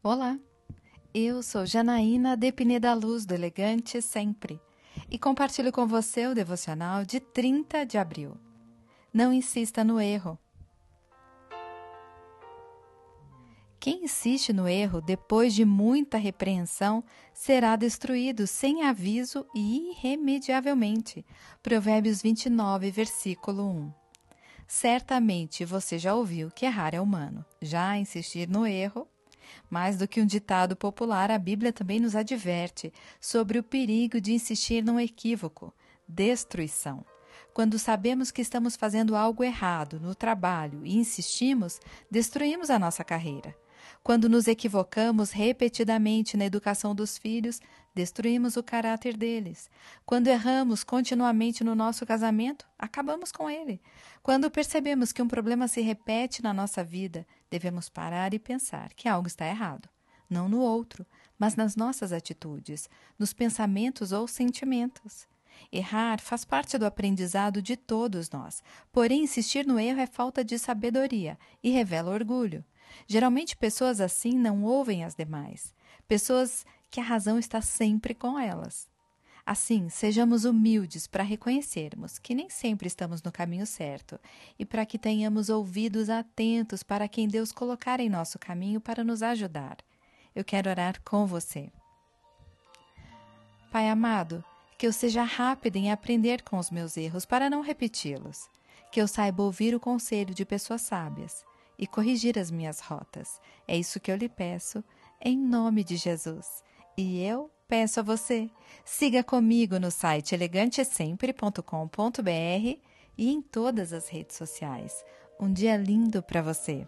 Olá, eu sou Janaína Depine da Luz do Elegante Sempre e compartilho com você o devocional de 30 de abril. Não insista no erro. Quem insiste no erro depois de muita repreensão será destruído sem aviso e irremediavelmente. Provérbios 29, versículo 1. Certamente você já ouviu que errar é humano. Já insistir no erro mais do que um ditado popular, a Bíblia também nos adverte sobre o perigo de insistir num equívoco, destruição. Quando sabemos que estamos fazendo algo errado no trabalho e insistimos, destruímos a nossa carreira. Quando nos equivocamos repetidamente na educação dos filhos, destruímos o caráter deles. Quando erramos continuamente no nosso casamento, acabamos com ele. Quando percebemos que um problema se repete na nossa vida, devemos parar e pensar que algo está errado. Não no outro, mas nas nossas atitudes, nos pensamentos ou sentimentos. Errar faz parte do aprendizado de todos nós, porém, insistir no erro é falta de sabedoria e revela orgulho. Geralmente, pessoas assim não ouvem as demais, pessoas que a razão está sempre com elas. Assim, sejamos humildes para reconhecermos que nem sempre estamos no caminho certo e para que tenhamos ouvidos atentos para quem Deus colocar em nosso caminho para nos ajudar. Eu quero orar com você. Pai amado, que eu seja rápida em aprender com os meus erros para não repeti-los, que eu saiba ouvir o conselho de pessoas sábias e corrigir as minhas rotas. É isso que eu lhe peço, em nome de Jesus. E eu peço a você, siga comigo no site elegantesempre.com.br e em todas as redes sociais. Um dia lindo para você!